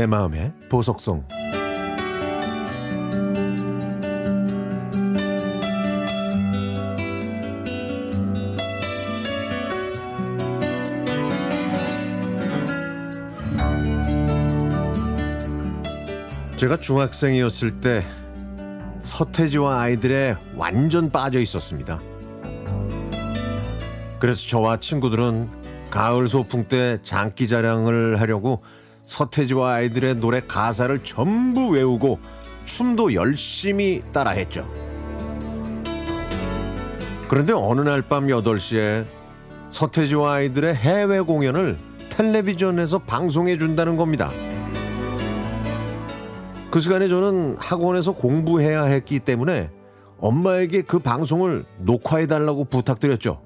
내 마음의 보석송 제가 중학생이었을 때 서태지와 아이들의 완전 빠져 있었습니다. 그래서 저와 친구들은 가을 소풍 때 장기 자랑을 하려고 서태지와 아이들의 노래 가사를 전부 외우고 춤도 열심히 따라했죠. 그런데 어느 날 밤 8시에 서태지와 아이들의 해외 공연을 텔레비전에서 방송해 준다는 겁니다. 그 시간에 저는 학원에서 공부해야 했기 때문에 엄마에게 그 방송을 녹화해 달라고 부탁드렸죠.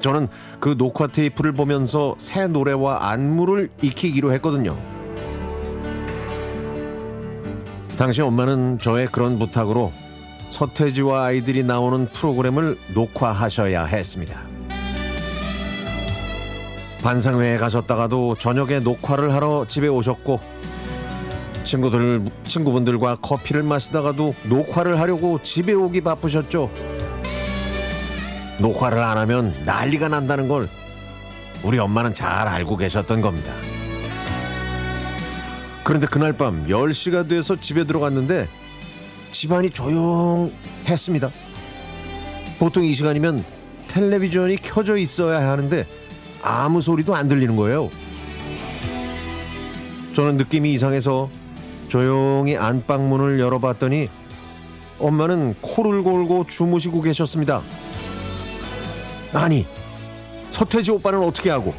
저는 그 녹화 테이프를 보면서 새 노래와 안무를 익히기로 했거든요. 당시 엄마는 저의 그런 부탁으로 서태지와 아이들이 나오는 프로그램을 녹화하셔야 했습니다. 반상회에 가셨다가도 저녁에 녹화를 하러 집에 오셨고 친구들 친구분들과 커피를 마시다가도 녹화를 하려고 집에 오기 바쁘셨죠. 녹화를 안 하면 난리가 난다는 걸 우리 엄마는 잘 알고 계셨던 겁니다. 그런데 그날 밤 10시가 돼서 집에 들어갔는데 집안이 조용했습니다. 보통 이 시간이면 텔레비전이 켜져 있어야 하는데 아무 소리도 안 들리는 거예요. 저는 느낌이 이상해서 조용히 안방 문을 열어봤더니 엄마는 코를 골고 주무시고 계셨습니다. 아니, 서태지 오빠는 어떻게 하고?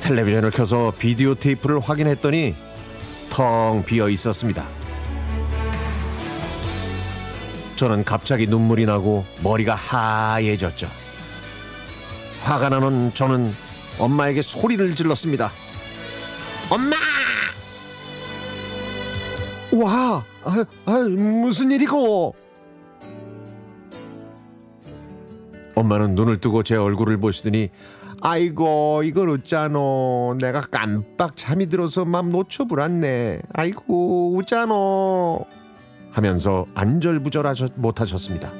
텔레비전을 켜서 비디오 테이프를 확인했더니 텅 비어 있었습니다. 저는 갑자기 눈물이 나고 머리가 하얘졌죠. 화가 나는 저는 엄마에게 소리를 질렀습니다. 엄마! 와, 아, 아, 무슨 일이고? 엄마는 눈을 뜨고 제 얼굴을 보시더니 아이고 이걸 어쩌노? 내가 깜빡 잠이 들어서 맘 놓쳐버렸네. 아이고 어쩌노? 하면서 안절부절 하셨 못하셨습니다.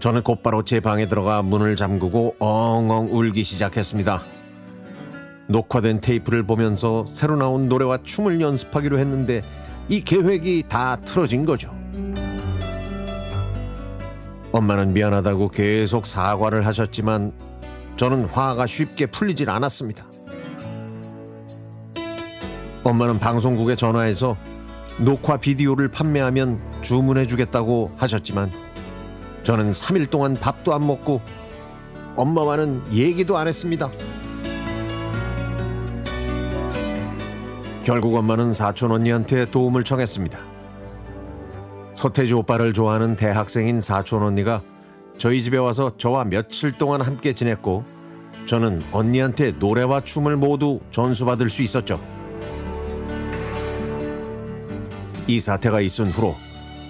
저는 곧바로 제 방에 들어가 문을 잠그고 엉엉 울기 시작했습니다. 녹화된 테이프를 보면서 새로 나온 노래와 춤을 연습하기로 했는데 이 계획이 다 틀어진 거죠 엄마는 미안하다고 계속 사과를 하셨지만 저는 화가 쉽게 풀리질 않았습니다. 엄마는 방송국에 전화해서 녹화 비디오를 판매하면 주문해 주겠다고 하셨지만 저는 3일 동안 밥도 안 먹고 엄마와는 얘기도 안 했습니다. 결국 엄마는 사촌 언니한테 도움을 청했습니다. 서태지 오빠를 좋아하는 대학생인 사촌 언니가 저희 집에 와서 저와 며칠 동안 함께 지냈고 저는 언니한테 노래와 춤을 모두 전수받을 수 있었죠. 이 사태가 있은 후로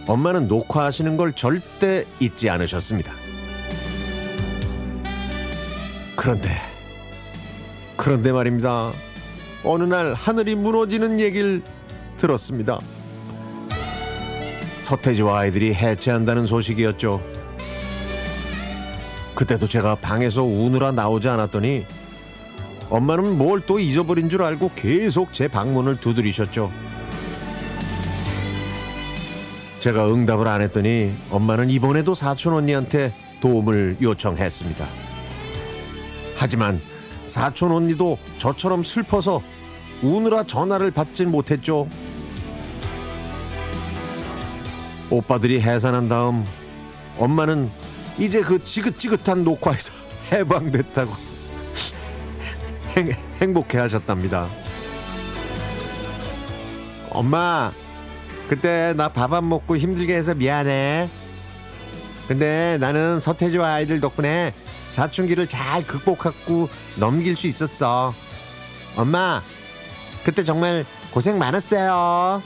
엄마는 녹화하시는 걸 절대 잊지 않으셨습니다. 그런데 그런데 말입니다. 어느 날 하늘이 무너지는 얘기를 들었습니다. 서태지와 아이들이 해체한다는 소식이었죠. 그때도 제가 방에서 우느라 나오지 않았더니 엄마는 뭘 또 잊어버린 줄 알고 계속 제 방문을 두드리셨죠. 제가 응답을 안 했더니 엄마는 이번에도 사촌 언니한테 도움을 요청했습니다. 하지만 사촌 언니도 저처럼 슬퍼서 우느라 전화를 받진 못했죠. 오빠들이 해산한 다음 엄마는 이제 그 지긋지긋한 녹화에서 해방됐다고 행, 행복해 하셨답니다. 엄마, 그때 나 밥 안 먹고 힘들게 해서 미안해. 근데 나는 서태지와 아이들 덕분에 사춘기를 잘 극복하고 넘길 수 있었어. 엄마, 그때 정말 고생 많았어요.